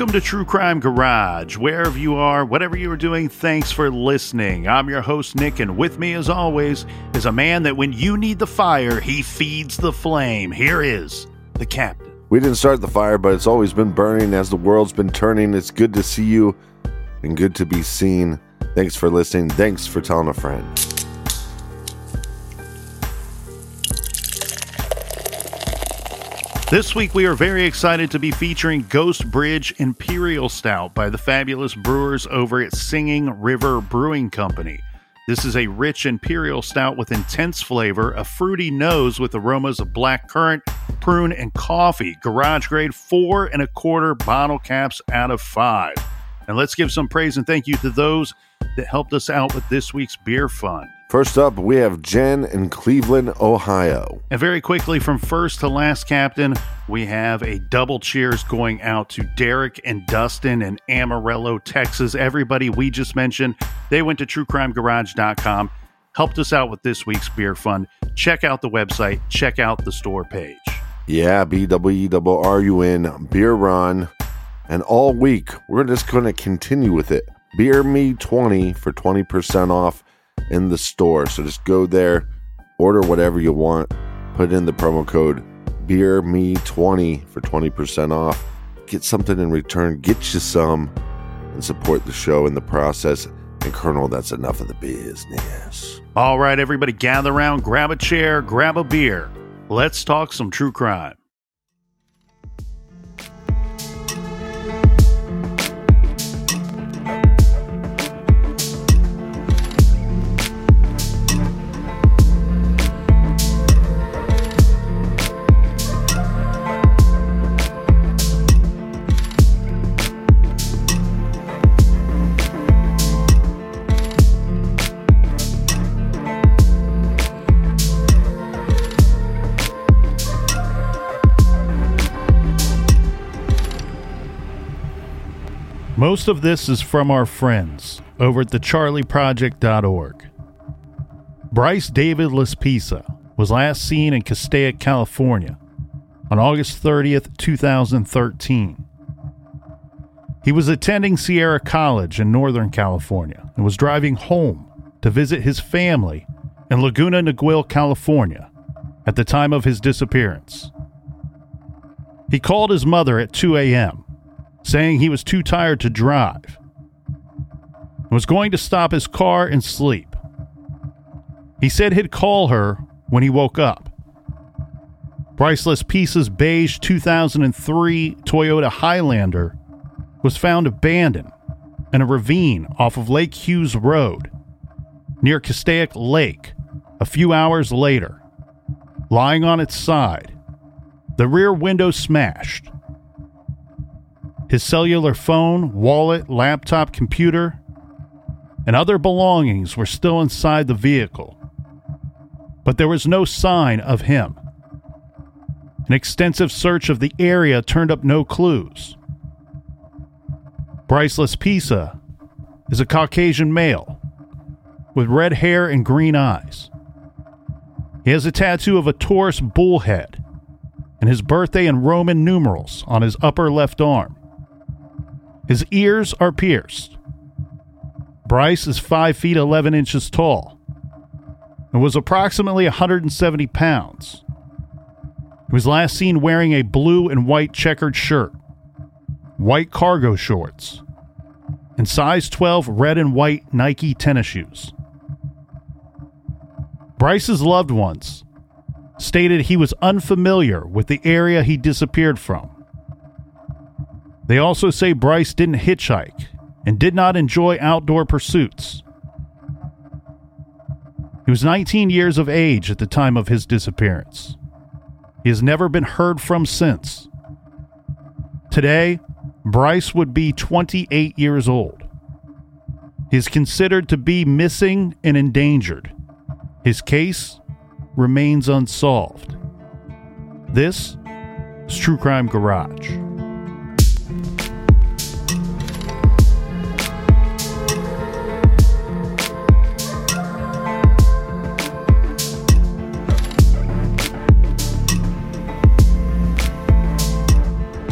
Welcome to True Crime Garage. Wherever you are, whatever you are doing, thanks for listening. I'm your host, Nick, and with me, as always, is a man that when you need the fire, he feeds the flame. Here is the captain. We didn't start the fire, but it's always been burning as the world's been turning. It's good to see you and good to be seen. Thanks for listening. Thanks for telling a friend. This week, we are very excited to be featuring Ghost Bridge Imperial Stout by the fabulous brewers over at Singing River Brewing Company. This is a rich imperial stout with intense flavor, a fruity nose with aromas of black currant, prune, and coffee. Garage grade four and a quarter bottle caps out of five. And let's give some praise and thank you to those that helped us out with this week's beer fund. First up, we have Jen in Cleveland, Ohio. And very quickly, from first to last captain, we have a double cheers going out to Derek and Dustin in Amarillo, Texas. Everybody we just mentioned, they went to truecrimegarage.com, helped us out with this week's beer fund. Check out the website, check out the store page. Yeah, B W E W R U N, beer run. And all week, we're just going to continue with it. Beer Me 20 for 20% off in the store. So just go there, order whatever you want, put in the promo code Beer Me 20 for 20% off. Get something in return, get you some, and support the show in the process. And Colonel, that's enough of the business. All right, everybody, gather around, grab a chair, grab a beer. Let's talk some true crime. Most of this is from our friends over at thecharlieproject.org. Bryce David Laspisa was last seen in Castaic, California on August 30th, 2013. He was attending Sierra College in Northern California and was driving home to visit his family in Laguna Niguel, California at the time of his disappearance. He called his mother at 2 a.m saying he was too tired to drive and was going to stop his car and sleep. He said he'd call her when he woke up. Bryce Laspisa's beige 2003 Toyota Highlander was found abandoned in a ravine off of Lake Hughes Road near Castaic Lake a few hours later, lying on its side, the rear window smashed, His cellular phone, wallet, laptop, computer, and other belongings were still inside the vehicle. But there was no sign of him. An extensive search of the area turned up no clues. Bryce Laspisa is a Caucasian male with red hair and green eyes. He has a tattoo of a Taurus bullhead and his birthday in Roman numerals on his upper left arm. His ears are pierced. Bryce is 5 feet 11 inches tall and was approximately 170 pounds. He was last seen wearing a blue and white checkered shirt, white cargo shorts, and size 12 red and white Nike tennis shoes. Bryce's loved ones stated he was unfamiliar with the area he disappeared from. They also say Bryce didn't hitchhike and did not enjoy outdoor pursuits. He was 19 years of age at the time of his disappearance. He has never been heard from since. Today, Bryce would be 28 years old. He is considered to be missing and endangered. His case remains unsolved. This is True Crime Garage.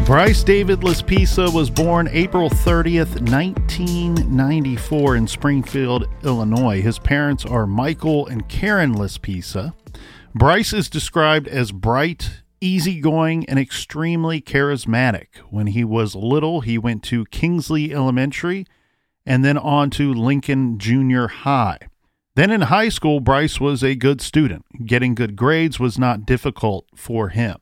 Bryce David Laspisa was born April 30th, 1994, in Springfield, Illinois. His parents are Michael and Karen Laspisa. Bryce is described as bright, easygoing, and extremely charismatic. When he was little, he went to Kingsley Elementary and then on to Lincoln Junior High. Then in high school, Bryce was a good student. Getting good grades was not difficult for him.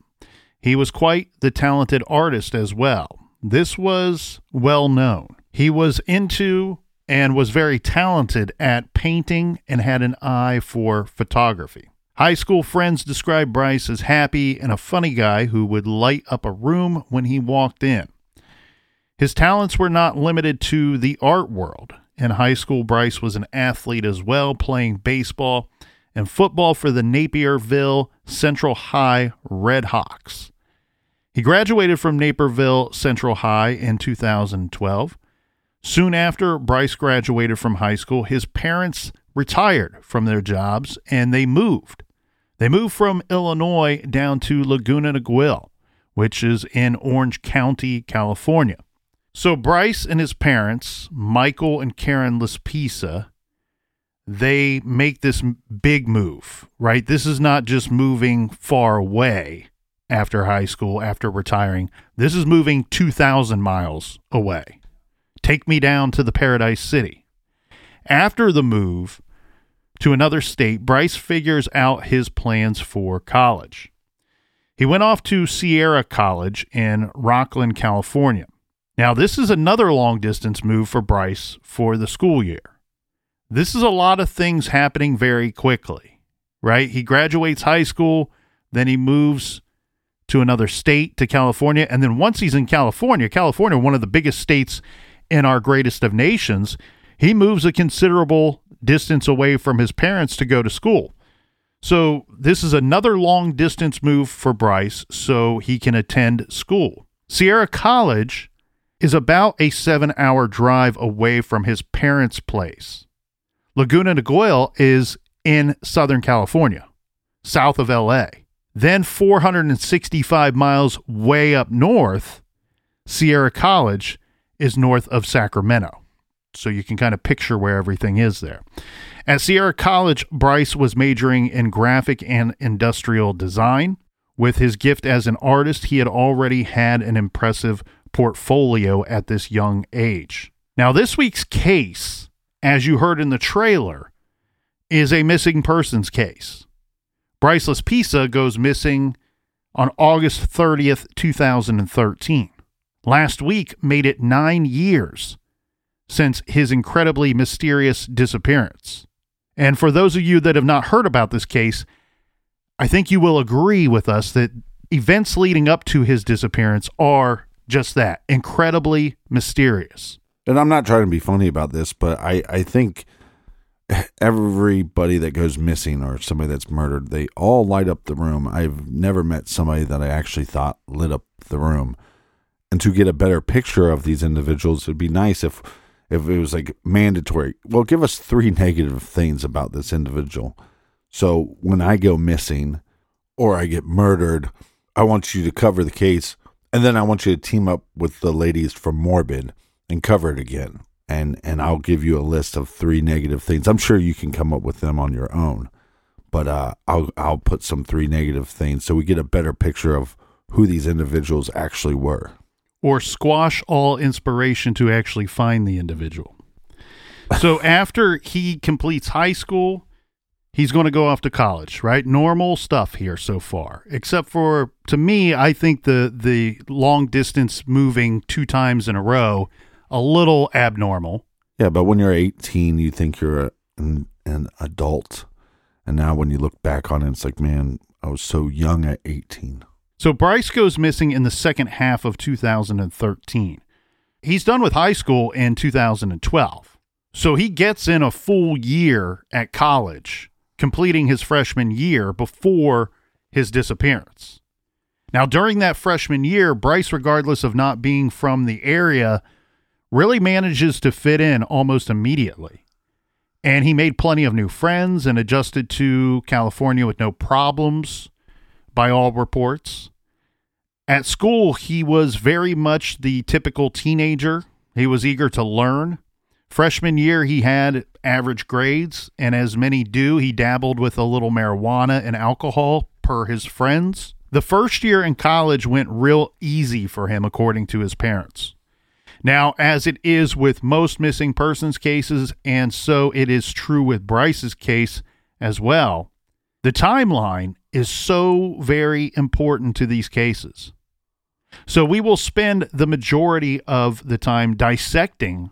He was quite the talented artist as well. This was well known. He was into and was very talented at painting and had an eye for photography. High school friends described Bryce as happy and a funny guy who would light up a room when he walked in. His talents were not limited to the art world. In high school, Bryce was an athlete as well, playing baseball and football for the Naperville Central High Red Hawks. He graduated from Naperville Central High in 2012. Soon after Bryce graduated from high school, his parents retired from their jobs and they moved. They moved from Illinois down to Laguna Niguel, which is in Orange County, California. So Bryce and his parents, Michael and Karen Laspisa, they make this big move, right? This is not just moving far away after high school, after retiring. This is moving 2,000 miles away. Take me down to the Paradise City. After the move to another state, Bryce figures out his plans for college. He went off to Sierra College in Rocklin, California. Now, this is another long distance move for Bryce for the school year. This is a lot of things happening very quickly, right? He graduates high school, then he moves to another state to California. And then once he's in California, California, one of the biggest states in our greatest of nations, he moves a considerable distance away from his parents to go to school. So this is another long distance move for Bryce so he can attend school. Sierra College is about a seven hour drive away from his parents' place. Laguna Niguel is in Southern California, south of LA. Then 465 miles way up north, Sierra College is north of Sacramento. So you can kind of picture where everything is there. At Sierra College, Bryce was majoring in graphic and industrial design. With his gift as an artist, he had already had an impressive portfolio at this young age. Now, this week's case, as you heard in the trailer, is a missing persons case. Bryce Laspisa goes missing on August 30th, 2013. Last week made it nine years since his incredibly mysterious disappearance. And for those of you that have not heard about this case, I think you will agree with us that events leading up to his disappearance are just that incredibly mysterious. And I'm not trying to be funny about this, but I, I think everybody that goes missing or somebody that's murdered, they all light up the room. I've never met somebody that I actually thought lit up the room. And to get a better picture of these individuals, it'd be nice if if it was like mandatory. Well, give us three negative things about this individual. So when I go missing or I get murdered, I want you to cover the case and then I want you to team up with the ladies from Morbid and cover it again. And and I'll give you a list of three negative things. I'm sure you can come up with them on your own. But uh, I'll I'll put some three negative things so we get a better picture of who these individuals actually were. Or squash all inspiration to actually find the individual. So after he completes high school, he's going to go off to college, right? Normal stuff here so far, except for to me, I think the the long distance moving two times in a row a little abnormal. Yeah, but when you're 18, you think you're a, an, an adult. And now when you look back on it, it's like, man, I was so young at 18. So Bryce goes missing in the second half of 2013. He's done with high school in 2012. So he gets in a full year at college, completing his freshman year before his disappearance. Now, during that freshman year, Bryce, regardless of not being from the area, really manages to fit in almost immediately. And he made plenty of new friends and adjusted to California with no problems, by all reports. At school, he was very much the typical teenager. He was eager to learn. Freshman year, he had average grades, and as many do, he dabbled with a little marijuana and alcohol per his friends. The first year in college went real easy for him, according to his parents. Now, as it is with most missing persons cases, and so it is true with Bryce's case as well, the timeline is so very important to these cases. So we will spend the majority of the time dissecting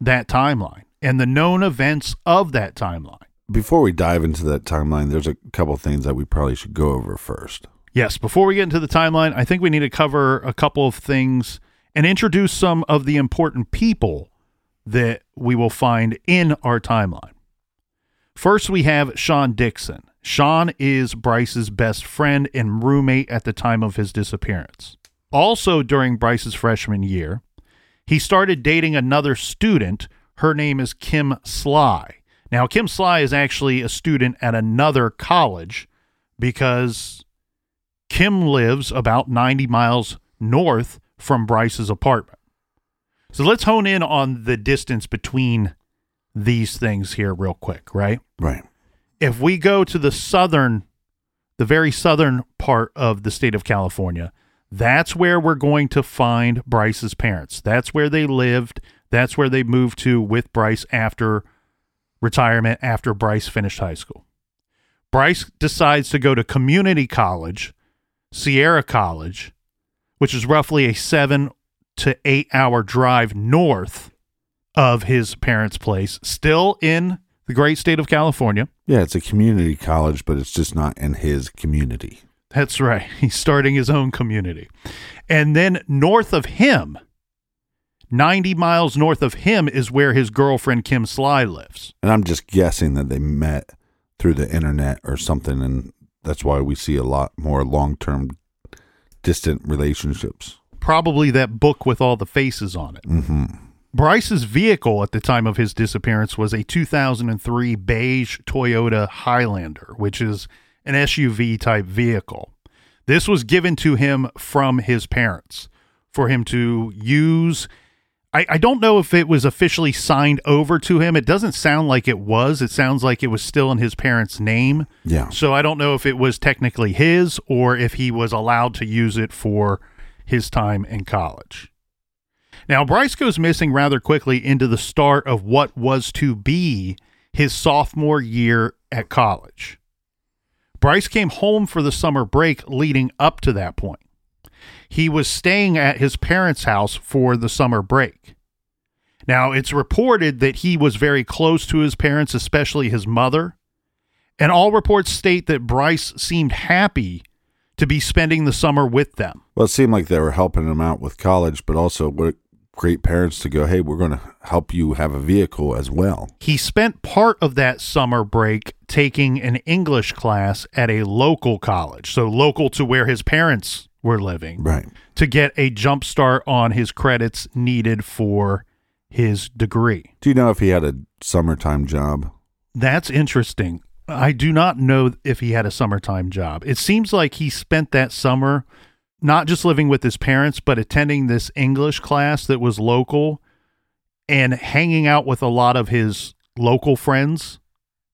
that timeline and the known events of that timeline. Before we dive into that timeline, there's a couple things that we probably should go over first. Yes, before we get into the timeline, I think we need to cover a couple of things and introduce some of the important people that we will find in our timeline. First, we have Sean Dixon. Sean is Bryce's best friend and roommate at the time of his disappearance. Also, during Bryce's freshman year, he started dating another student. Her name is Kim Sly. Now, Kim Sly is actually a student at another college because Kim lives about 90 miles north from Bryce's apartment. So let's hone in on the distance between these things here, real quick, right? Right. If we go to the southern, the very southern part of the state of California, that's where we're going to find Bryce's parents. That's where they lived. That's where they moved to with Bryce after retirement, after Bryce finished high school. Bryce decides to go to community college, Sierra College, which is roughly a seven to eight hour drive north of his parents' place, still in the great state of California. Yeah, it's a community college, but it's just not in his community. That's right. He's starting his own community. And then north of him, 90 miles north of him, is where his girlfriend Kim Sly lives. And I'm just guessing that they met through the internet or something. And that's why we see a lot more long term distant relationships. Probably that book with all the faces on it. Mm-hmm. Bryce's vehicle at the time of his disappearance was a 2003 beige Toyota Highlander, which is an SUV type vehicle. This was given to him from his parents for him to use I, I don't know if it was officially signed over to him. It doesn't sound like it was. It sounds like it was still in his parents' name. Yeah. So I don't know if it was technically his or if he was allowed to use it for his time in college. Now, Bryce goes missing rather quickly into the start of what was to be his sophomore year at college. Bryce came home for the summer break leading up to that point he was staying at his parents' house for the summer break. Now, it's reported that he was very close to his parents, especially his mother. And all reports state that Bryce seemed happy to be spending the summer with them. Well, it seemed like they were helping him out with college, but also what great parents to go, hey, we're going to help you have a vehicle as well. He spent part of that summer break taking an English class at a local college, so local to where his parents were living, Right. to get a jump start on his credits needed for his degree. Do you know if he had a summertime job? That's interesting. I do not know if he had a summertime job. It seems like he spent that summer not just living with his parents, but attending this English class that was local and hanging out with a lot of his local friends,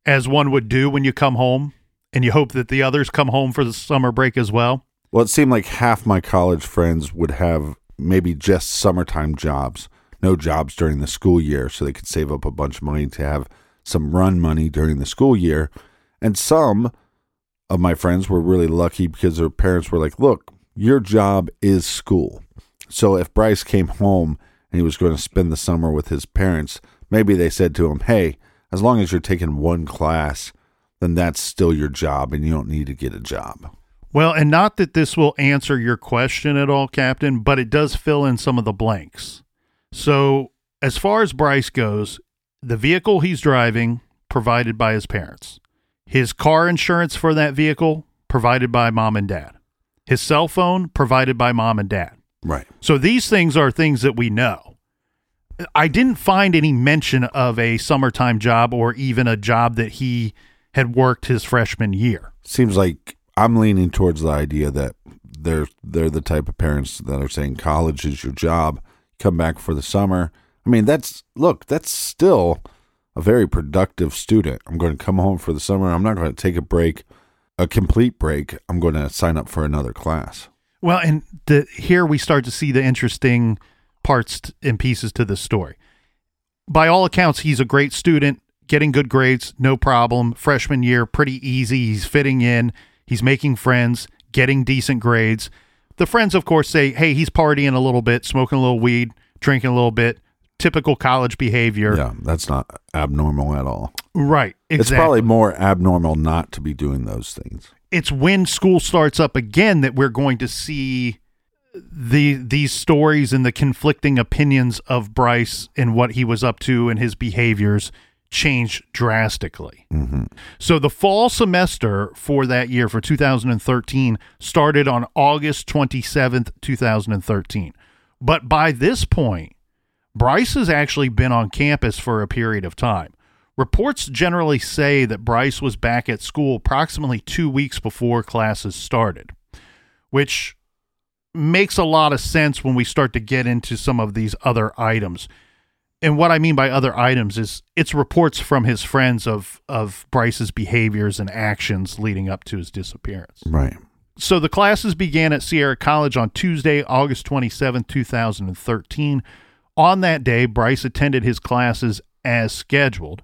as one would do when you come home and you hope that the others come home for the summer break as well. Well, it seemed like half my college friends would have maybe just summertime jobs, no jobs during the school year, so they could save up a bunch of money to have some run money during the school year. And some of my friends were really lucky because their parents were like, look, your job is school. So if Bryce came home and he was going to spend the summer with his parents, maybe they said to him, hey, as long as you're taking one class, then that's still your job and you don't need to get a job. Well, and not that this will answer your question at all, Captain, but it does fill in some of the blanks. So, as far as Bryce goes, the vehicle he's driving provided by his parents. His car insurance for that vehicle provided by mom and dad. His cell phone provided by mom and dad. Right. So these things are things that we know. I didn't find any mention of a summertime job or even a job that he had worked his freshman year. seems like I'm leaning towards the idea that they're they're the type of parents that are saying college is your job. Come back for the summer. I mean, that's look, that's still a very productive student. I'm going to come home for the summer. I'm not going to take a break, a complete break. I'm going to sign up for another class. Well, and the here we start to see the interesting parts and pieces to this story. By all accounts, he's a great student, getting good grades, no problem. Freshman year, pretty easy. He's fitting in, he's making friends, getting decent grades. The friends, of course, say, hey, he's partying a little bit, smoking a little weed, drinking a little bit. Typical college behavior. Yeah, that's not abnormal at all. Right. Exactly. It's probably more abnormal not to be doing those things. it's when school starts up again that we're going to see the these stories and the conflicting opinions of Bryce and what he was up to and his behaviors change drastically. Mm-hmm. So the fall semester for that year for 2013 started on August 27th, 2013. But by this point, Bryce has actually been on campus for a period of time. Reports generally say that Bryce was back at school approximately two weeks before classes started, which makes a lot of sense when we start to get into some of these other items. And what I mean by other items is it's reports from his friends of of Bryce's behaviors and actions leading up to his disappearance. Right. So the classes began at Sierra College on Tuesday, August 27, 2013. On that day, Bryce attended his classes as scheduled.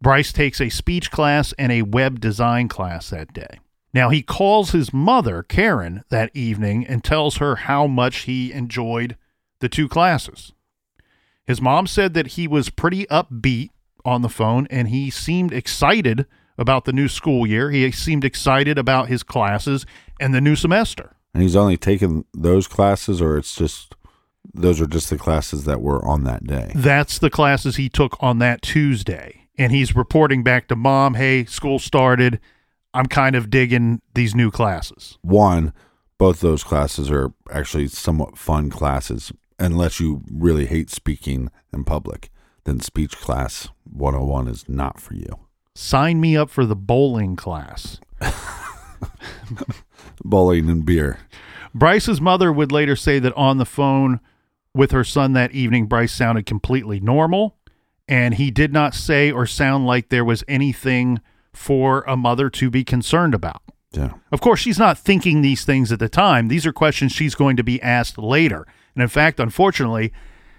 Bryce takes a speech class and a web design class that day. Now, he calls his mother, Karen, that evening and tells her how much he enjoyed the two classes. His mom said that he was pretty upbeat on the phone and he seemed excited about the new school year. He seemed excited about his classes and the new semester. And he's only taken those classes, or it's just those are just the classes that were on that day. That's the classes he took on that Tuesday. And he's reporting back to mom, hey, school started. I'm kind of digging these new classes. One, both those classes are actually somewhat fun classes, unless you really hate speaking in public. Then speech class 101 is not for you. Sign me up for the bowling class. Bowling and beer. Bryce's mother would later say that on the phone with her son that evening, Bryce sounded completely normal, and he did not say or sound like there was anything for a mother to be concerned about. Yeah. Of course, she's not thinking these things at the time. These are questions she's going to be asked later. And in fact, unfortunately,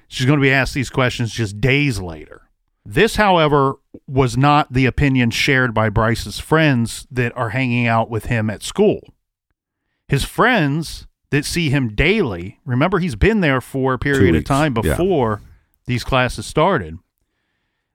she's going to be asked these questions just days later. This, however, was not the opinion shared by Bryce's friends that are hanging out with him at school. His friends that see him daily, remember he's been there for a period of time yeah. before these classes started.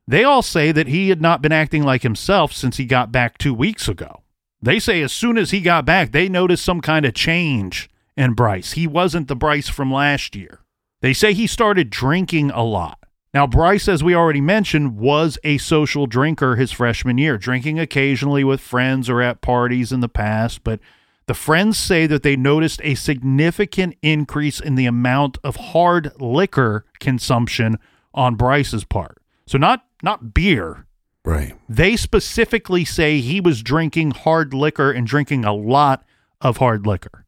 They all say that he had not been acting like himself since he got back two weeks ago. They say as soon as he got back, they noticed some kind of change in Bryce. He wasn't the Bryce from last year. They say he started drinking a lot. Now, Bryce, as we already mentioned, was a social drinker his freshman year, drinking occasionally with friends or at parties in the past. But the friends say that they noticed a significant increase in the amount of hard liquor consumption on Bryce's part. So not not beer. Right. They specifically say he was drinking hard liquor and drinking a lot of hard liquor.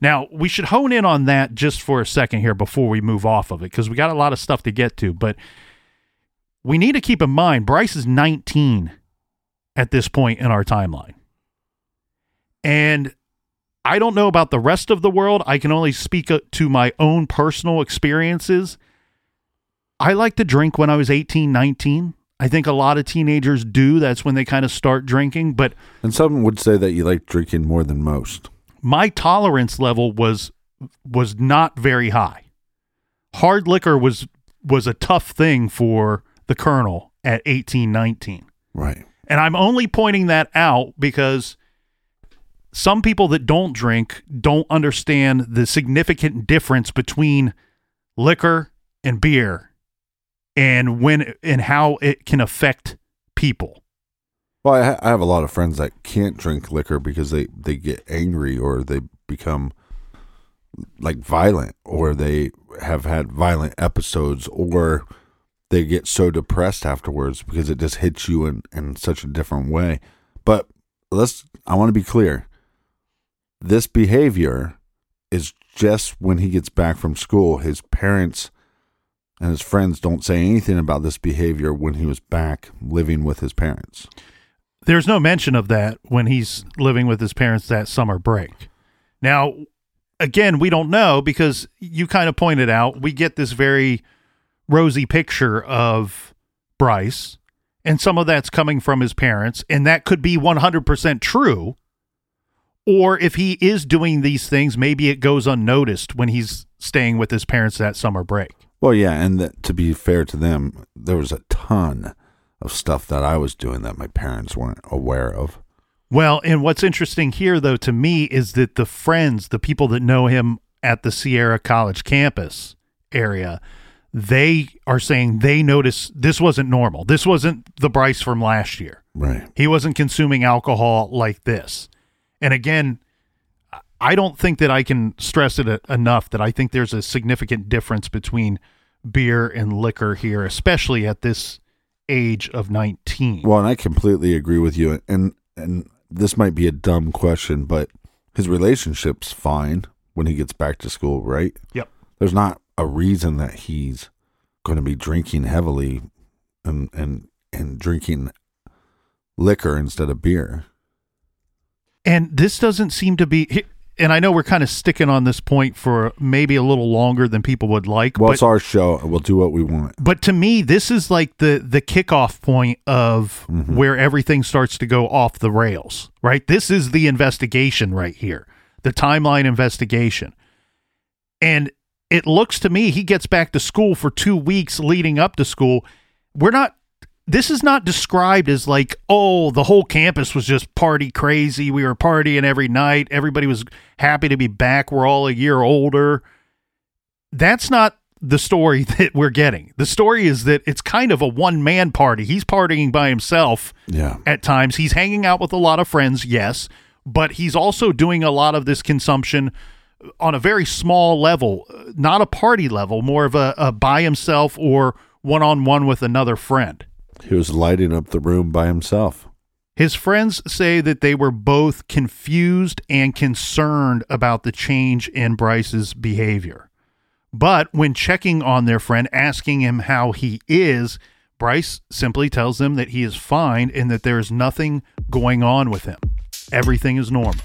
Now, we should hone in on that just for a second here before we move off of it because we got a lot of stuff to get to. But we need to keep in mind Bryce is 19 at this point in our timeline. And I don't know about the rest of the world. I can only speak uh, to my own personal experiences. I like to drink when I was 18, 19. I think a lot of teenagers do. That's when they kind of start drinking. But And some would say that you like drinking more than most. My tolerance level was was not very high. Hard liquor was was a tough thing for the colonel at 18, 19. Right. And I'm only pointing that out because some people that don't drink don't understand the significant difference between liquor and beer and when and how it can affect people. Well, I, ha- I have a lot of friends that can't drink liquor because they, they get angry or they become like violent or they have had violent episodes or they get so depressed afterwards because it just hits you in, in such a different way. But let's, I want to be clear. This behavior is just when he gets back from school. His parents and his friends don't say anything about this behavior when he was back living with his parents. There's no mention of that when he's living with his parents that summer break. Now, again, we don't know because you kind of pointed out we get this very rosy picture of Bryce, and some of that's coming from his parents, and that could be 100% true. Or if he is doing these things, maybe it goes unnoticed when he's staying with his parents that summer break. Well, yeah, and that, to be fair to them, there was a ton of stuff that I was doing that my parents weren't aware of. Well, and what's interesting here, though, to me, is that the friends, the people that know him at the Sierra College campus area, they are saying they notice this wasn't normal. This wasn't the Bryce from last year. Right. He wasn't consuming alcohol like this. And again, I don't think that I can stress it enough that I think there's a significant difference between beer and liquor here, especially at this age of 19. Well, and I completely agree with you. And and this might be a dumb question, but his relationship's fine when he gets back to school, right? Yep. There's not a reason that he's going to be drinking heavily and and and drinking liquor instead of beer. And this doesn't seem to be. And I know we're kind of sticking on this point for maybe a little longer than people would like. Well, but, it's our show. We'll do what we want. but to me, this is like the the kickoff point of Mm-hmm. where everything starts to go off the rails. Right. This is the investigation right here, the timeline investigation, and it looks to me he gets back to school for two weeks leading up to school. We're not this is not described as like, oh, the whole campus was just party crazy. We were partying every night. Everybody was happy to be back. We're all a year older. That's not the story that we're getting. The story is that it's kind of a one man party. He's partying by himself Yeah. at times. He's hanging out with a lot of friends, yes, but he's also doing a lot of this consumption on a very small level, not a party level, more of a, a by himself or one on one with another friend. He was lighting up the room by himself. His friends say that they were both confused and concerned about the change in Bryce's behavior. But when checking on their friend, asking him how he is, Bryce simply tells them that he is fine and that there is nothing going on with him. Everything is normal.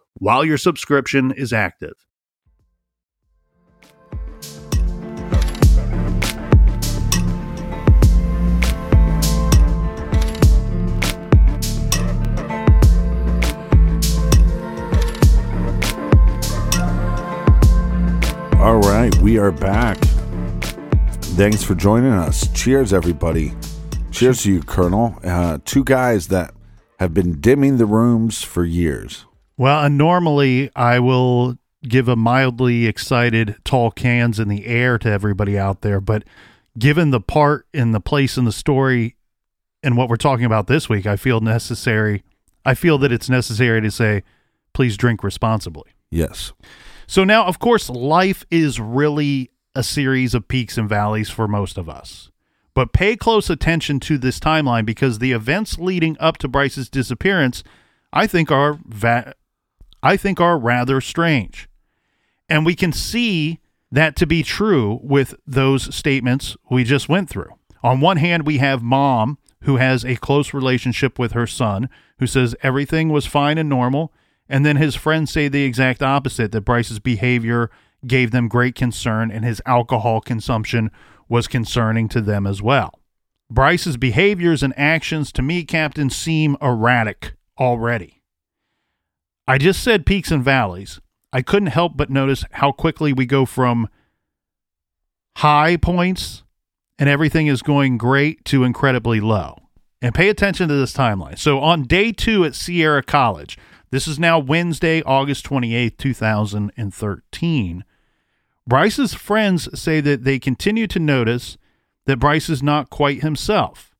while your subscription is active. All right, we are back. Thanks for joining us. Cheers, everybody. Cheers to you, Colonel. Uh, two guys that have been dimming the rooms for years. Well, and normally I will give a mildly excited tall cans in the air to everybody out there, but given the part and the place in the story and what we're talking about this week, I feel necessary. I feel that it's necessary to say, please drink responsibly. Yes. So now, of course, life is really a series of peaks and valleys for most of us. But pay close attention to this timeline because the events leading up to Bryce's disappearance, I think are va- I think are rather strange. And we can see that to be true with those statements we just went through. On one hand, we have mom who has a close relationship with her son who says everything was fine and normal and then his friends say the exact opposite that Bryce's behavior gave them great concern and his alcohol consumption was concerning to them as well. Bryce's behaviors and actions to me, Captain, seem erratic already. I just said peaks and valleys. I couldn't help but notice how quickly we go from high points and everything is going great to incredibly low. And pay attention to this timeline. So on day two at Sierra College, this is now Wednesday, August 28th, 2013. Bryce's friends say that they continue to notice that Bryce is not quite himself.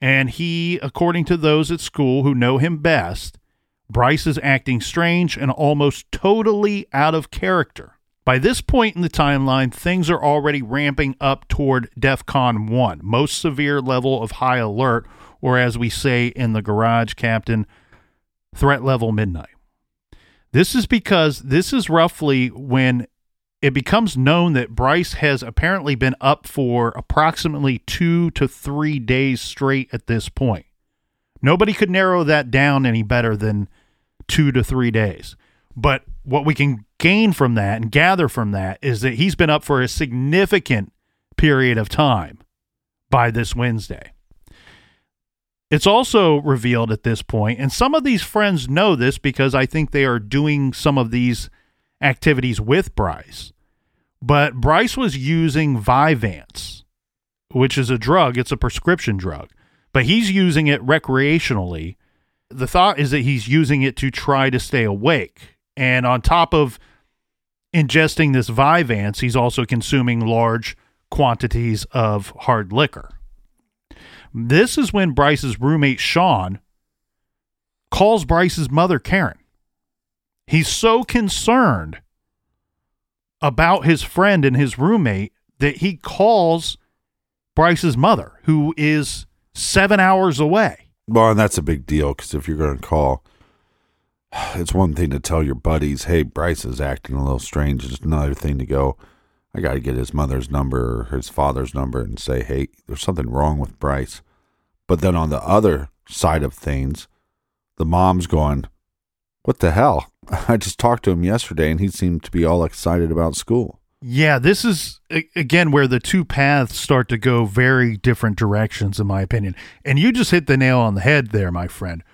And he, according to those at school who know him best, Bryce is acting strange and almost totally out of character. By this point in the timeline, things are already ramping up toward DEFCON 1, most severe level of high alert, or as we say in the garage, Captain, threat level midnight. This is because this is roughly when it becomes known that Bryce has apparently been up for approximately two to three days straight at this point. Nobody could narrow that down any better than two to three days. But what we can gain from that and gather from that is that he's been up for a significant period of time by this Wednesday. It's also revealed at this point, and some of these friends know this because I think they are doing some of these activities with Bryce. But Bryce was using Vyvanse, which is a drug, it's a prescription drug, but he's using it recreationally. The thought is that he's using it to try to stay awake. And on top of ingesting this Vyvanse, he's also consuming large quantities of hard liquor. This is when Bryce's roommate, Sean, calls Bryce's mother, Karen. He's so concerned about his friend and his roommate that he calls Bryce's mother, who is seven hours away. Well, and that's a big deal because if you're going to call, it's one thing to tell your buddies, hey, Bryce is acting a little strange. It's another thing to go, I got to get his mother's number or his father's number and say, hey, there's something wrong with Bryce. But then on the other side of things, the mom's going, What the hell? I just talked to him yesterday and he seemed to be all excited about school. Yeah, this is again where the two paths start to go very different directions, in my opinion. And you just hit the nail on the head there, my friend.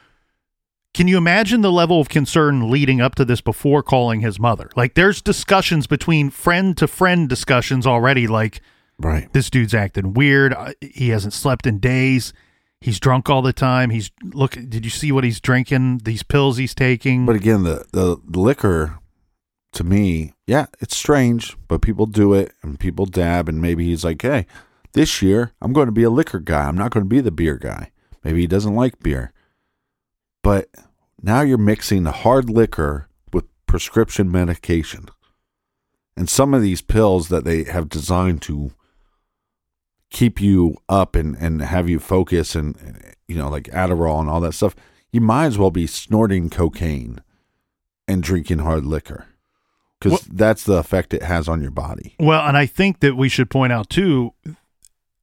Can you imagine the level of concern leading up to this before calling his mother? Like, there's discussions between friend to friend discussions already. Like, right, this dude's acting weird. He hasn't slept in days. He's drunk all the time. He's look. Did you see what he's drinking? These pills he's taking. But again, the the liquor, to me, yeah, it's strange, but people do it and people dab, and maybe he's like, hey, this year I'm going to be a liquor guy. I'm not going to be the beer guy. Maybe he doesn't like beer, but now you're mixing the hard liquor with prescription medication, and some of these pills that they have designed to keep you up and, and have you focus and, you know, like Adderall and all that stuff, you might as well be snorting cocaine and drinking hard liquor because that's the effect it has on your body. Well, and I think that we should point out too.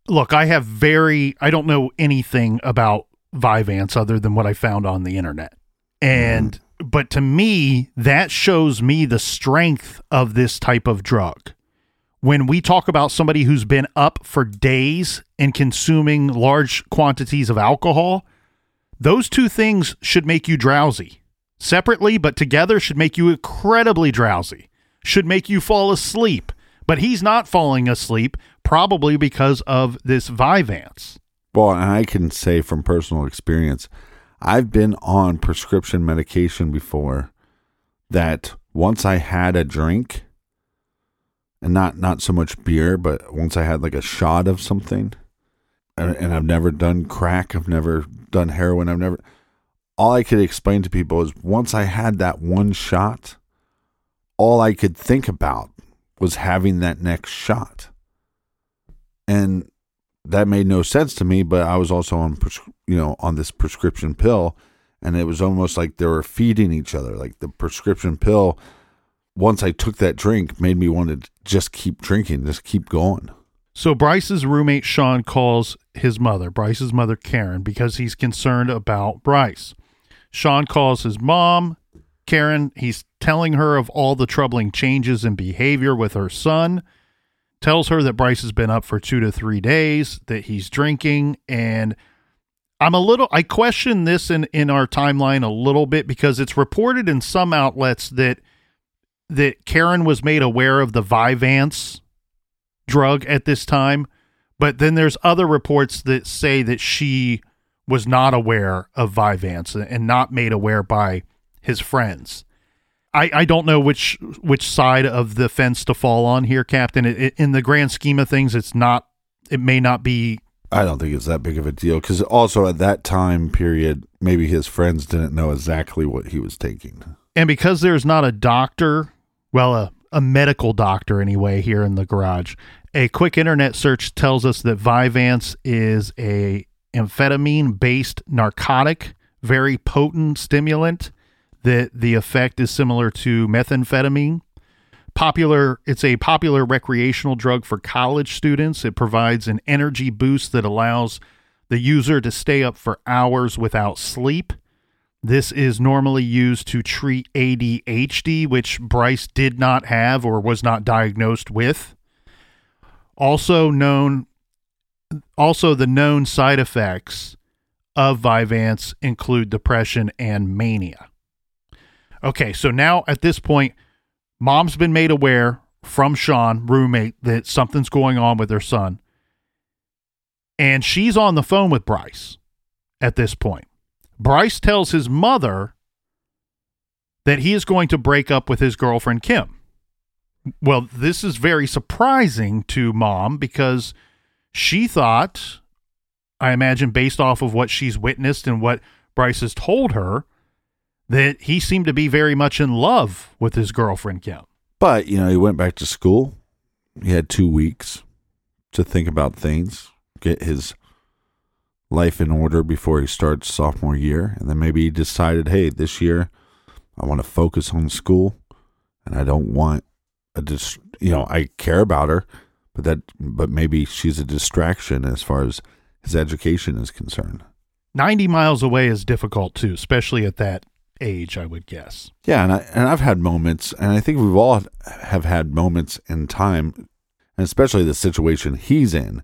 Look, I have very, I don't know anything about Vyvanse other than what I found on the internet. And mm-hmm. but to me, that shows me the strength of this type of drug. When we talk about somebody who's been up for days and consuming large quantities of alcohol, those two things should make you drowsy. Separately, but together should make you incredibly drowsy. Should make you fall asleep. But he's not falling asleep, probably because of this Vyvanse. Well, and I can say from personal experience, I've been on prescription medication before that once I had a drink and not not so much beer, but once I had like a shot of something and, and I've never done crack, I've never done heroin, I've never all I could explain to people is once I had that one shot, all I could think about was having that next shot. And that made no sense to me, but I was also on, you know, on this prescription pill, and it was almost like they were feeding each other. Like the prescription pill, once I took that drink, made me want to just keep drinking, just keep going. So Bryce's roommate Sean calls his mother, Bryce's mother Karen, because he's concerned about Bryce. Sean calls his mom, Karen. He's telling her of all the troubling changes in behavior with her son tells her that Bryce has been up for two to three days, that he's drinking, and I'm a little I question this in in our timeline a little bit because it's reported in some outlets that that Karen was made aware of the Vyvanse drug at this time, but then there's other reports that say that she was not aware of Vyvanse and not made aware by his friends. I, I don't know which which side of the fence to fall on here, Captain. It, it, in the grand scheme of things, it's not. It may not be. I don't think it's that big of a deal because also at that time period, maybe his friends didn't know exactly what he was taking. And because there's not a doctor, well, a, a medical doctor anyway, here in the garage, a quick internet search tells us that Vyvanse is a amphetamine based narcotic, very potent stimulant that the effect is similar to methamphetamine. Popular, it's a popular recreational drug for college students. It provides an energy boost that allows the user to stay up for hours without sleep. This is normally used to treat ADHD, which Bryce did not have or was not diagnosed with. Also known also the known side effects of Vyvanse include depression and mania. Okay, so now at this point, mom's been made aware from Sean, roommate, that something's going on with her son. And she's on the phone with Bryce at this point. Bryce tells his mother that he is going to break up with his girlfriend, Kim. Well, this is very surprising to mom because she thought, I imagine, based off of what she's witnessed and what Bryce has told her, that he seemed to be very much in love with his girlfriend Kim. But, you know, he went back to school. He had two weeks to think about things, get his life in order before he starts sophomore year. And then maybe he decided, hey, this year I want to focus on school and I don't want a dis- you know, I care about her, but that but maybe she's a distraction as far as his education is concerned. 90 miles away is difficult too, especially at that age, I would guess. Yeah, and I and I've had moments, and I think we've all have had moments in time, and especially the situation he's in,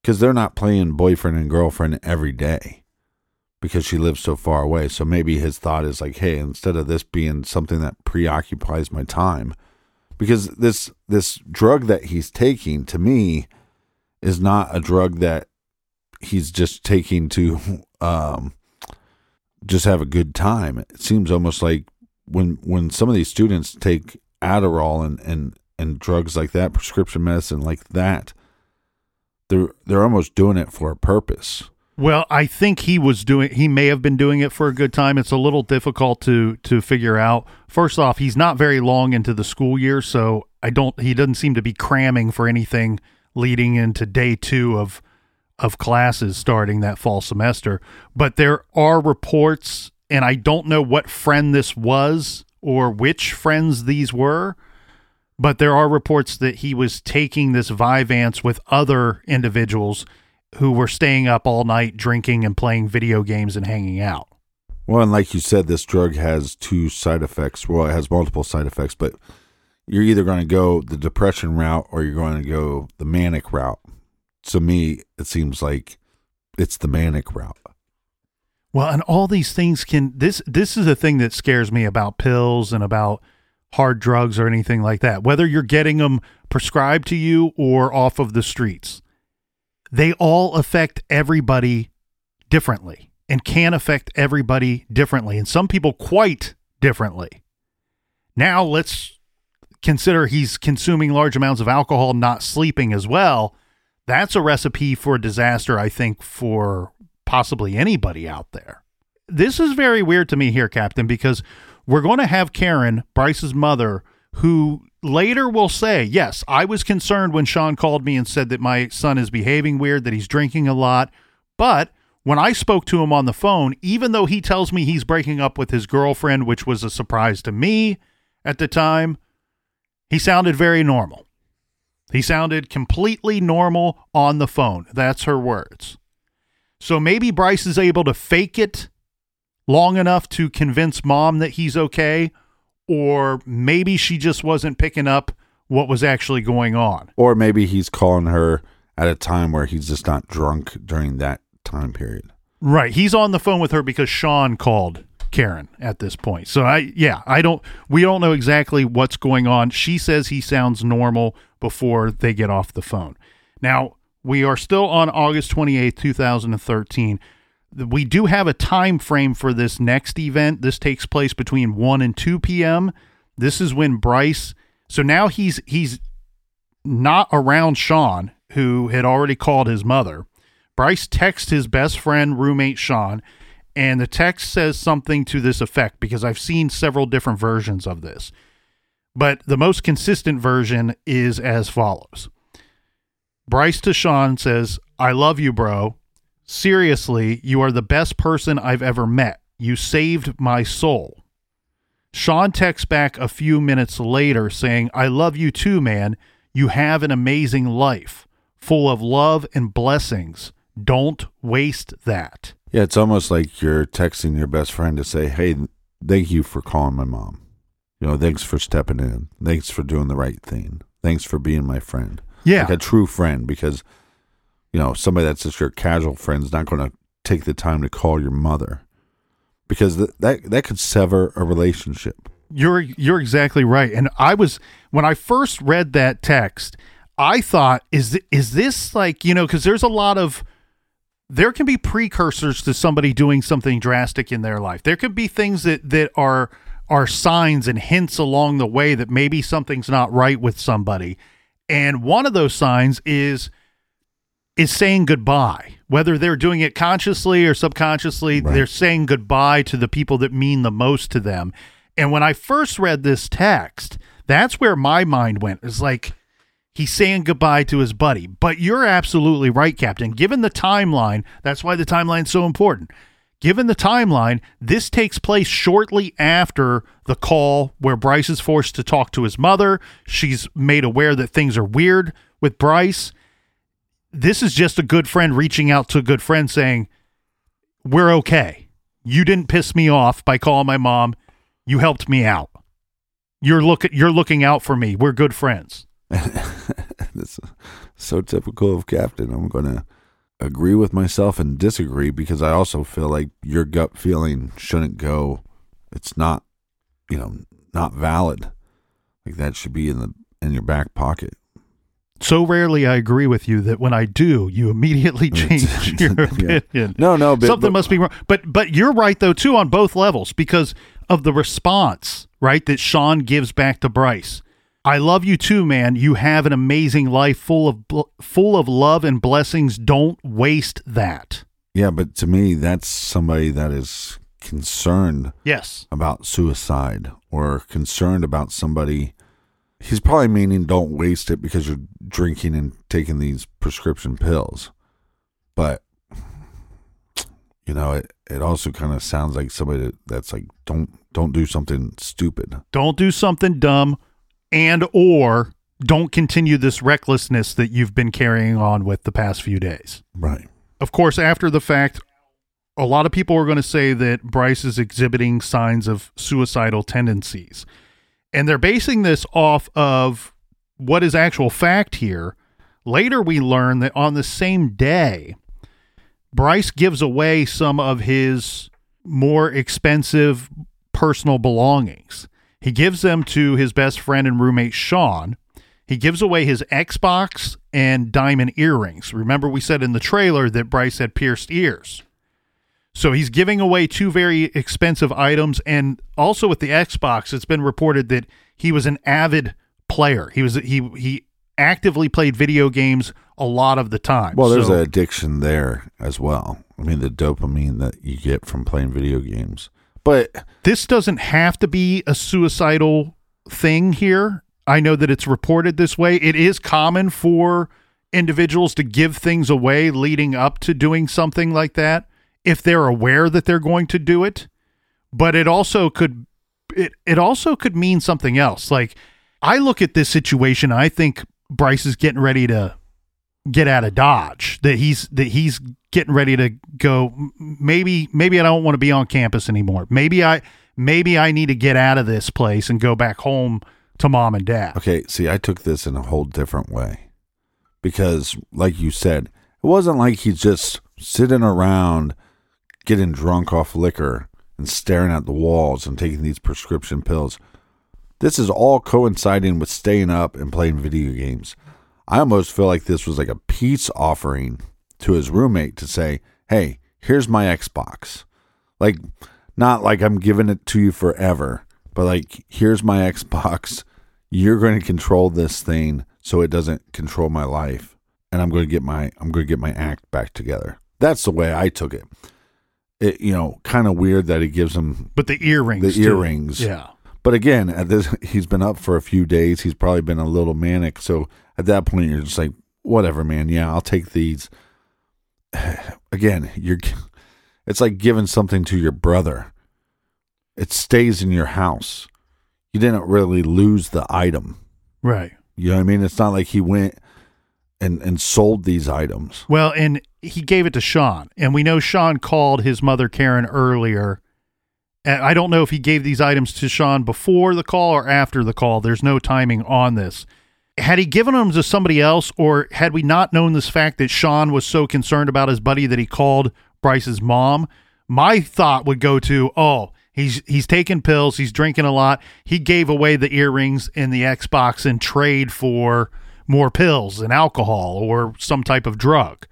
because they're not playing boyfriend and girlfriend every day, because she lives so far away. So maybe his thought is like, hey, instead of this being something that preoccupies my time, because this this drug that he's taking to me is not a drug that he's just taking to um just have a good time. It seems almost like when when some of these students take Adderall and and and drugs like that, prescription medicine like that, they're they're almost doing it for a purpose. Well, I think he was doing he may have been doing it for a good time. It's a little difficult to to figure out. First off, he's not very long into the school year, so I don't he doesn't seem to be cramming for anything leading into day 2 of of classes starting that fall semester. But there are reports, and I don't know what friend this was or which friends these were, but there are reports that he was taking this Vyvanse with other individuals who were staying up all night drinking and playing video games and hanging out. Well, and like you said, this drug has two side effects. Well, it has multiple side effects, but you're either going to go the depression route or you're going to go the manic route. To me, it seems like it's the manic route. Well, and all these things can this this is a thing that scares me about pills and about hard drugs or anything like that. Whether you're getting them prescribed to you or off of the streets. They all affect everybody differently and can affect everybody differently and some people quite differently. Now, let's consider he's consuming large amounts of alcohol, not sleeping as well. That's a recipe for disaster, I think, for possibly anybody out there. This is very weird to me here, Captain, because we're going to have Karen, Bryce's mother, who later will say, Yes, I was concerned when Sean called me and said that my son is behaving weird, that he's drinking a lot. But when I spoke to him on the phone, even though he tells me he's breaking up with his girlfriend, which was a surprise to me at the time, he sounded very normal. He sounded completely normal on the phone. That's her words. So maybe Bryce is able to fake it long enough to convince mom that he's okay, or maybe she just wasn't picking up what was actually going on. Or maybe he's calling her at a time where he's just not drunk during that time period. Right. He's on the phone with her because Sean called Karen at this point. So I yeah, I don't we don't know exactly what's going on. She says he sounds normal before they get off the phone. Now, we are still on August 28th, 2013. We do have a time frame for this next event. This takes place between 1 and 2 p.m. This is when Bryce so now he's he's not around Sean, who had already called his mother. Bryce texts his best friend, roommate Sean, and the text says something to this effect because I've seen several different versions of this. But the most consistent version is as follows Bryce to Sean says, I love you, bro. Seriously, you are the best person I've ever met. You saved my soul. Sean texts back a few minutes later saying, I love you too, man. You have an amazing life, full of love and blessings. Don't waste that. Yeah, it's almost like you're texting your best friend to say, "Hey, thank you for calling my mom. You know, thanks for stepping in. Thanks for doing the right thing. Thanks for being my friend." Yeah. Like a true friend because you know, somebody that's just your casual friend is not going to take the time to call your mother because th- that that could sever a relationship. You're you're exactly right. And I was when I first read that text, I thought is th- is this like, you know, cuz there's a lot of there can be precursors to somebody doing something drastic in their life. There could be things that that are are signs and hints along the way that maybe something's not right with somebody. And one of those signs is is saying goodbye. Whether they're doing it consciously or subconsciously, Right. they're saying goodbye to the people that mean the most to them. And when I first read this text, that's where my mind went. It's like he's saying goodbye to his buddy. But you're absolutely right, Captain. Given the timeline, that's why the timeline's so important. Given the timeline, this takes place shortly after the call where Bryce is forced to talk to his mother. She's made aware that things are weird with Bryce. This is just a good friend reaching out to a good friend saying, We're okay. You didn't piss me off by calling my mom. You helped me out. You're look you're looking out for me. We're good friends. That's so typical of Captain. I'm to agree with myself and disagree because I also feel like your gut feeling shouldn't go. It's not, you know, not valid. Like that should be in the in your back pocket. So rarely I agree with you that when I do, you immediately change your Yeah. opinion. No, no, but, Something but- must be wrong. But but you're right though too on both levels because of the response, right, that Sean gives back to Bryce. I love you too, man. You have an amazing life full of bl- full of love and blessings. Don't waste that. Yeah, but to me, that's somebody that is concerned Yes. about suicide or concerned about somebody. He's probably meaning don't waste it because you're drinking and taking these prescription pills. But, you know, it, it also kind of sounds like somebody that's like, don't, don't do something stupid. Don't do something dumb and or don't continue this recklessness that you've been carrying on with the past few days. Right. Of course, after the fact, a lot of people are going to say that Bryce is exhibiting signs of suicidal tendencies. And they're basing this off of what is actual fact here. Later, we learn that on the same day, Bryce gives away some of his more expensive personal belongings. He gives them to his best friend and roommate, Sean. He gives away his Xbox and diamond earrings. Remember, we said in the trailer that Bryce had pierced ears. So he's giving away two very expensive items. And also with the Xbox, it's been reported that he was an avid player. He was he he actively played video games a lot of the time. Well, there's So- an addiction there as well. I mean, the dopamine that you get from playing video games. But this doesn't have to be a suicidal thing here. I know that it's reported this way. It is common for individuals to give things away leading up to doing something like that if they're aware that they're going to do it. But it also could it it also could mean something else. Like I look at this situation, I think Bryce is getting ready to get out of Dodge. That he's that he's getting ready to go. Maybe maybe I don't want to be on campus anymore. Maybe I maybe I need to get out of this place and go back home to mom and dad. Okay, see, I took this in a whole different way because, like you said, it wasn't like he's just sitting around getting drunk off liquor and staring at the walls and taking these prescription pills. This is all coinciding with staying up and playing video games. I almost feel like this was like a peace offering to his roommate to say, hey, here's my Xbox. Like, not like I'm giving it to you forever, but like, here's my Xbox. You're going to control this thing so it doesn't control my life. And I'm going to get my I'm going to get my act back together. That's the way I took it. It you know, kind of weird that he gives him But the earrings, the too. earrings. yeah. But again, at this he's been up for a few days. He's probably been a little manic. So at that point, you're just like, whatever, man. Yeah, I'll take these. Again, you're. It's like giving something to your brother. It stays in your house. You didn't really lose the item. Right. You know what I mean? It's not like he went and and sold these items. Well, and he gave it to Sean, and we know Sean called his mother Karen earlier. I don't know if he gave these items to Sean before the call or after the call. There's no timing on this. Had he given them to somebody else, or had we not known this fact that Sean was so concerned about his buddy that he called Bryce's mom, my thought would go to, oh, he's he's taking pills, he's drinking a lot. He gave away the earrings and the Xbox in trade for more pills and alcohol or some type of drug.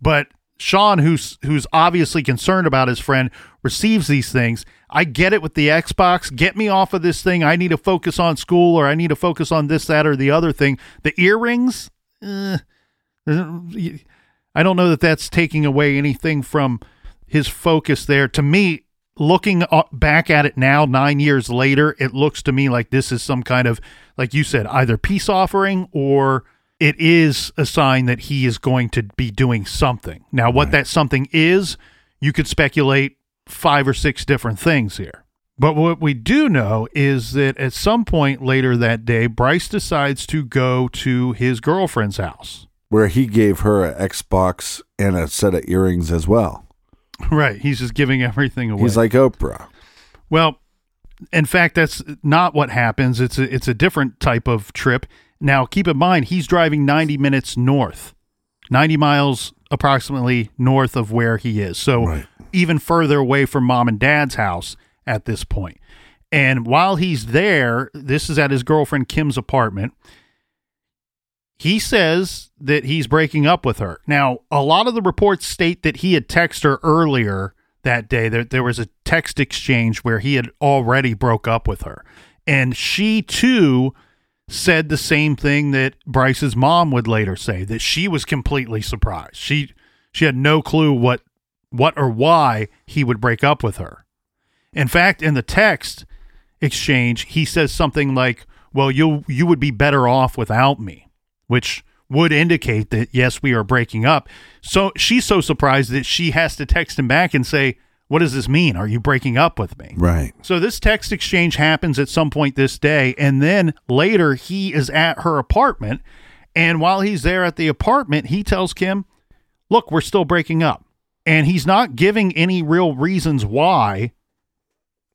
But Sean, who's who's obviously concerned about his friend, receives these things. I get it with the Xbox. Get me off of this thing. I need to focus on school, or I need to focus on this, that, or the other thing. The earrings, eh, I don't know that that's taking away anything from his focus there. To me, looking back at it now, nine years later, it looks to me like this is some kind of, like you said, either peace offering or it is a sign that he is going to be doing something. Now, what that something is, you could speculate five or six different things here. But what we do know is that at some point later that day, Bryce decides to go to his girlfriend's house. Where he gave her an Xbox and a set of earrings as well. Right. He's just giving everything away. He's like Oprah. Well, in fact, that's not what happens. It's a, it's a different type of trip. Now, keep in mind, he's driving 90 minutes north, 90 miles approximately north of where he is. So, Right. even further away from mom and dad's house at this point. And while he's there, this is at his girlfriend Kim's apartment. He says that he's breaking up with her. Now, a lot of the reports state that he had texted her earlier that day. There, there was a text exchange where he had already broke up with her. And she too said the same thing that Bryce's mom would later say that she was completely surprised. She she had no clue what what or why he would break up with her. In fact, in the text exchange, he says something like, "Well, you you would be better off without me," which would indicate that yes, we are breaking up. So she's so surprised that she has to text him back and say, "What does this mean? Are you breaking up with me?" Right. So this text exchange happens at some point this day, and then later he is at her apartment, and while he's there at the apartment, he tells Kim, "Look, we're still breaking up. And he's not giving any real reasons why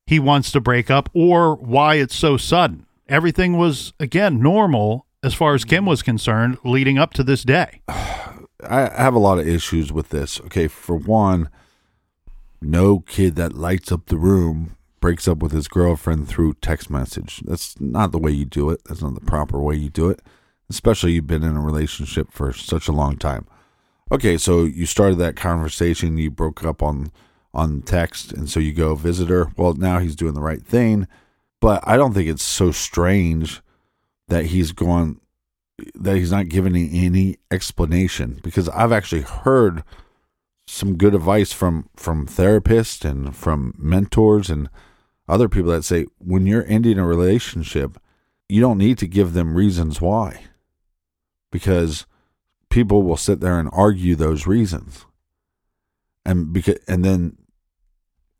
he wants to break up or why it's so sudden. Everything was, again, normal as far as Kim was concerned leading up to this day. I have a lot of issues with this. Okay, for one, no kid that lights up the room breaks up with his girlfriend through text message. That's not the way you do it. That's not the proper way you do it, especially you've been in a relationship for such a long time. Okay, so you started that conversation, you broke up on on text, and so you go visit her. Well, now he's doing the right thing, but I don't think it's so strange that he's going that he's not giving any explanation because I've actually heard some good advice from from therapists and from mentors and other people that say when you're ending a relationship, you don't need to give them reasons why. Because people will sit there and argue those reasons. And because and then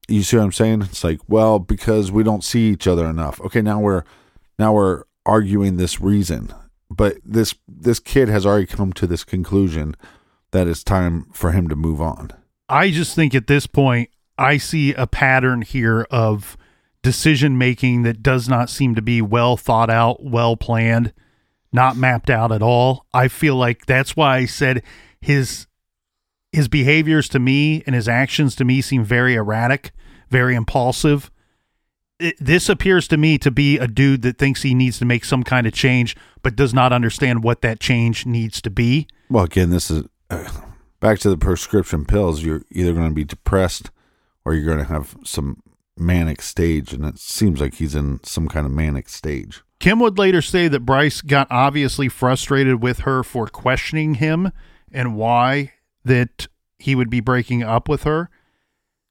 you see what I'm saying? It's like, well, because we don't see each other enough. Okay, now we're now we're arguing this reason. But this this kid has already come to this conclusion that it's time for him to move on. I just think at this point, I see a pattern here of decision making that does not seem to be well thought out, well planned, not mapped out at all. I feel like that's why I said his his behaviors to me and his actions to me seem very erratic, very impulsive. It, this appears to me to be a dude that thinks he needs to make some kind of change, but does not understand what that change needs to be. Well, again, this is back to the prescription pills. You're either going to be depressed or you're going to have some manic stage, and it seems like he's in some kind of manic stage. Kim would later say that Bryce got obviously frustrated with her for questioning him and why that he would be breaking up with her.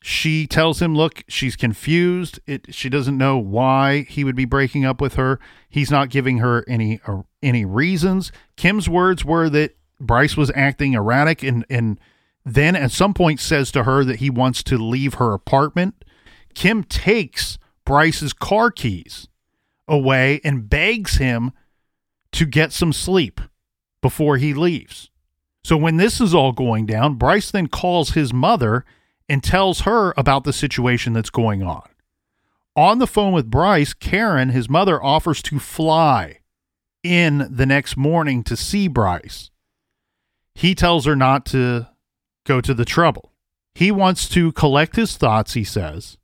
She tells him, "Look, she's confused. It, she doesn't know why he would be breaking up with her. He's not giving her any uh, any reasons." Kim's words were that Bryce was acting erratic and and then at some point says to her that he wants to leave her apartment. Kim takes Bryce's car keys away and begs him to get some sleep before he leaves. So when this is all going down, Bryce then calls his mother and tells her about the situation that's going on. On the phone with Bryce, Karen, his mother, offers to fly in the next morning to see Bryce. He tells her not to go to the trouble. He wants to collect his thoughts, he says,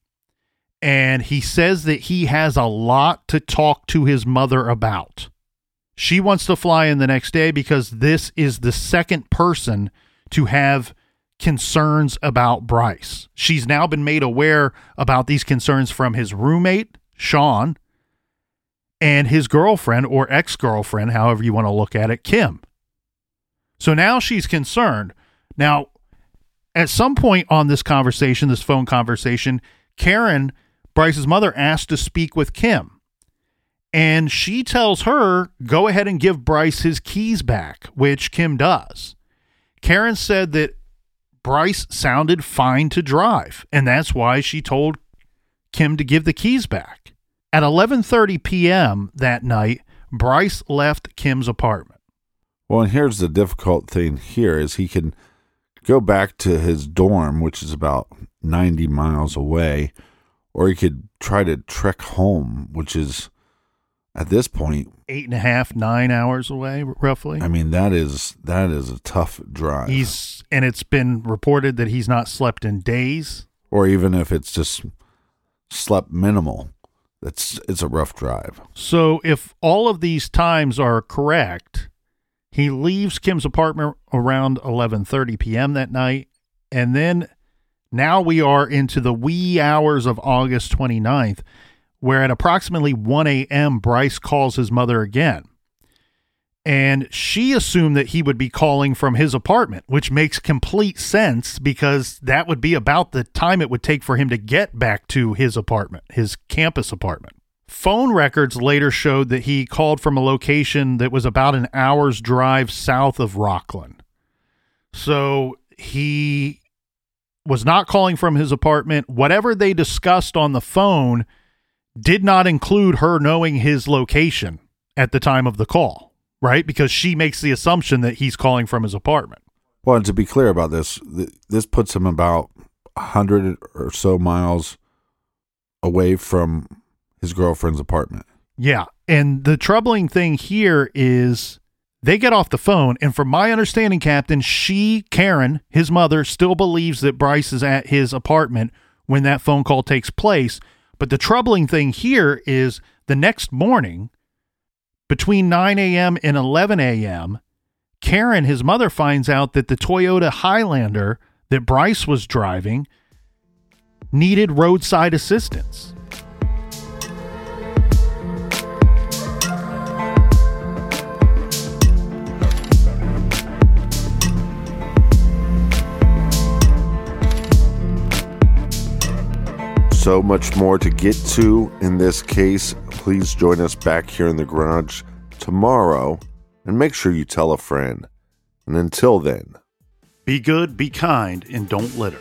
and he says that he has a lot to talk to his mother about. She wants to fly in the next day because this is the second person to have concerns about Bryce. She's now been made aware about these concerns from his roommate, Sean, and his girlfriend or ex girlfriend, however you want to look at it, Kim. So now she's concerned. Now, at some point on this conversation, this phone conversation, Karen, Bryce's mother, asked to speak with Kim. And she tells her, go ahead and give Bryce his keys back, which Kim does. Karen said that Bryce sounded fine to drive, and that's why she told Kim to give the keys back. At 11:30 p.m. that night, Bryce left Kim's apartment. Well, and here's the difficult thing here is he can go back to his dorm, which is about 90 miles away, or he could try to trek home, which is at this point eight and a half, nine hours away, roughly. I mean, that is that is a tough drive. He's and it's been reported that he's not slept in days, or even if it's just slept minimal, it's it's a rough drive. So if all of these times are correct, he leaves Kim's apartment around 11:30 p.m. that night and then now we are into the wee hours of August 29th where at approximately 1 a.m., Bryce calls his mother again. And she assumed that he would be calling from his apartment, which makes complete sense because that would be about the time it would take for him to get back to his apartment, his campus apartment. Phone records later showed that he called from a location that was about an hour's drive south of Rocklin. So he was not calling from his apartment. Whatever they discussed on the phone did not include her knowing his location at the time of the call, right? Because she makes the assumption that he's calling from his apartment. Well, and to be clear about this, th- this puts him about a hundred or so miles away from his girlfriend's apartment. Yeah. And the troubling thing here is they get off the phone. And from my understanding, Captain, she, Karen, his mother, still believes that Bryce is at his apartment when that phone call takes place. But the troubling thing here is the next morning, between 9 a.m. and 11 a.m., Karen, his mother, finds out that the Toyota Highlander that Bryce was driving needed roadside assistance. So much more to get to in this case. Please join us back here in the garage tomorrow and make sure you tell a friend. And until then, Be good, be kind, and don't litter.